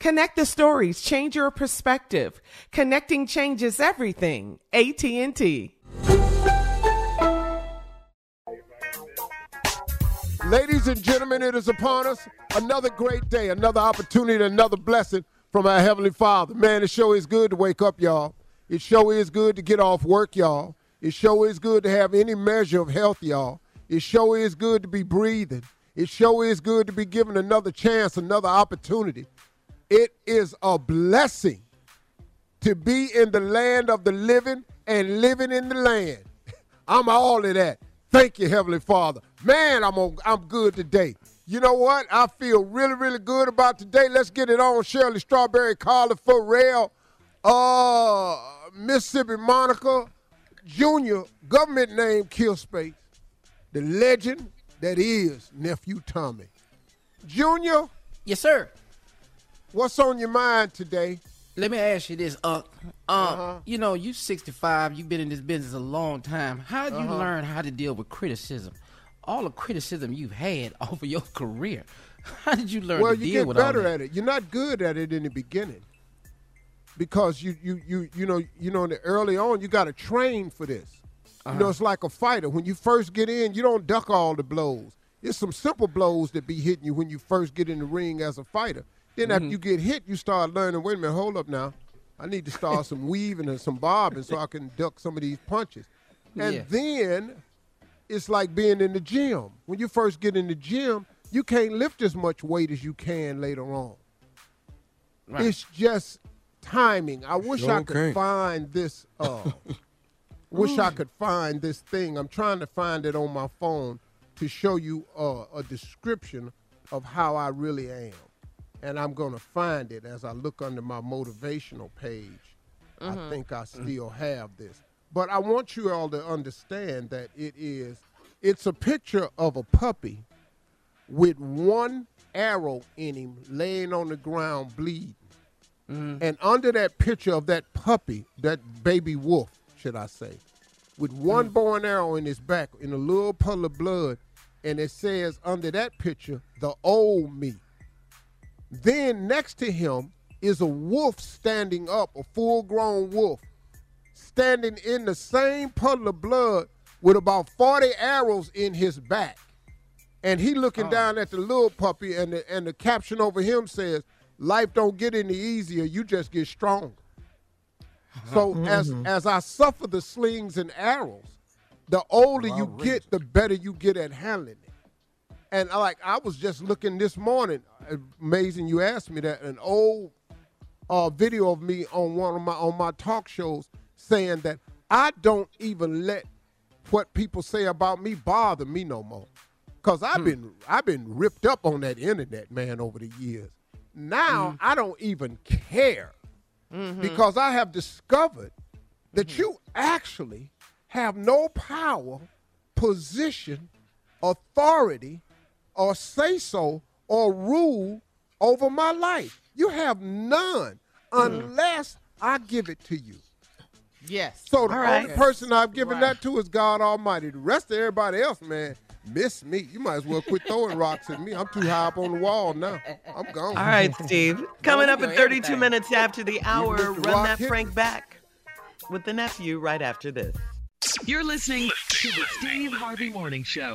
Connect the stories, change your perspective. Connecting changes everything. AT&T. Ladies and gentlemen, it is upon us another great day, another opportunity, another blessing from our Heavenly Father. Man, it sure is good to wake up, y'all. It sure is good to get off work, y'all. It sure is good to have any measure of health, y'all. It sure is good to be breathing. It sure is good to be given another chance, another opportunity. It is a blessing to be in the land of the living and living in the land. I'm all of that. Thank you, Heavenly Father. Man, I'm on, I'm good today. You know what? I feel really, really good about today. Let's get it on. Shirley Strawberry, Carla Ferrell, uh, Mississippi Monica, Junior, government name Kier Spates, the legend that is Nephew Tommy. Junior, Yes, sir. What's on your mind today? Let me ask you this, Unc. Uh, Uh-huh. You know, you 65, you've been in this business a long time. How did you Uh-huh. learn how to deal with criticism? All the criticism you've had over your career. How did you learn well, to you deal get with better all that? at it. You're not good at it in the beginning because you you you you know you know in the early on you got to train for this. You Uh-huh. know, it's like a fighter. When you first get in, you don't duck all the blows. It's some simple blows that be hitting you when you first get in the ring as a fighter. Then after Mhm. you get hit, you start learning. Wait a minute, hold up now. I need to start some weaving and some bobbing so I can duck some of these punches. And Yeah. then it's like being in the gym. When you first get in the gym, you can't lift as much weight as you can later on. Right. It's just timing. I wish Sure I could can't. find this. Uh, wish I could find this thing. I'm trying to find it on my phone to show you uh, a description of how I really am, and I'm gonna find it as I look under my motivational page. I mm-hmm. think I mm-hmm. still have this, but I want you all to understand that it is. It's a picture of a puppy with one arrow in him laying on the ground bleeding. Mm. And under that picture of that puppy, that baby wolf, should I say, with one mm. bow and arrow in his back in a little puddle of blood, and it says under that picture, the old me. Then next to him is a wolf standing up, a full grown wolf, standing in the same puddle of blood with about 40 arrows in his back. And he looking down at the little puppy, and the, and the caption over him says, Life don't get any easier, you just get stronger. So as as I suffer the slings and arrows, the older you get, the better you get at handling it. And I, like I was just looking this morning. Amazing, you asked me that. An old uh, video of me on one of my on my talk shows saying that I don't even let what people say about me bother me no more. Cause I've hmm. been I've been ripped up on that internet, man, over the years. Now mm I don't even care mm-hmm. because I have discovered that mm-hmm. you actually have no power, position, authority, or say so or rule over my life. You have none mm. unless I give it to you. Yes. So the All only right. person I've given right. that to is God Almighty. The rest of everybody else, man, miss me. You might as well quit throwing rocks at me. I'm too high up on the wall now. I'm gone. All right, Steve. Coming up at 32 everything. minutes after the hour, run that Frank back with the nephew right after this. You're listening to the Steve Harvey Morning Show.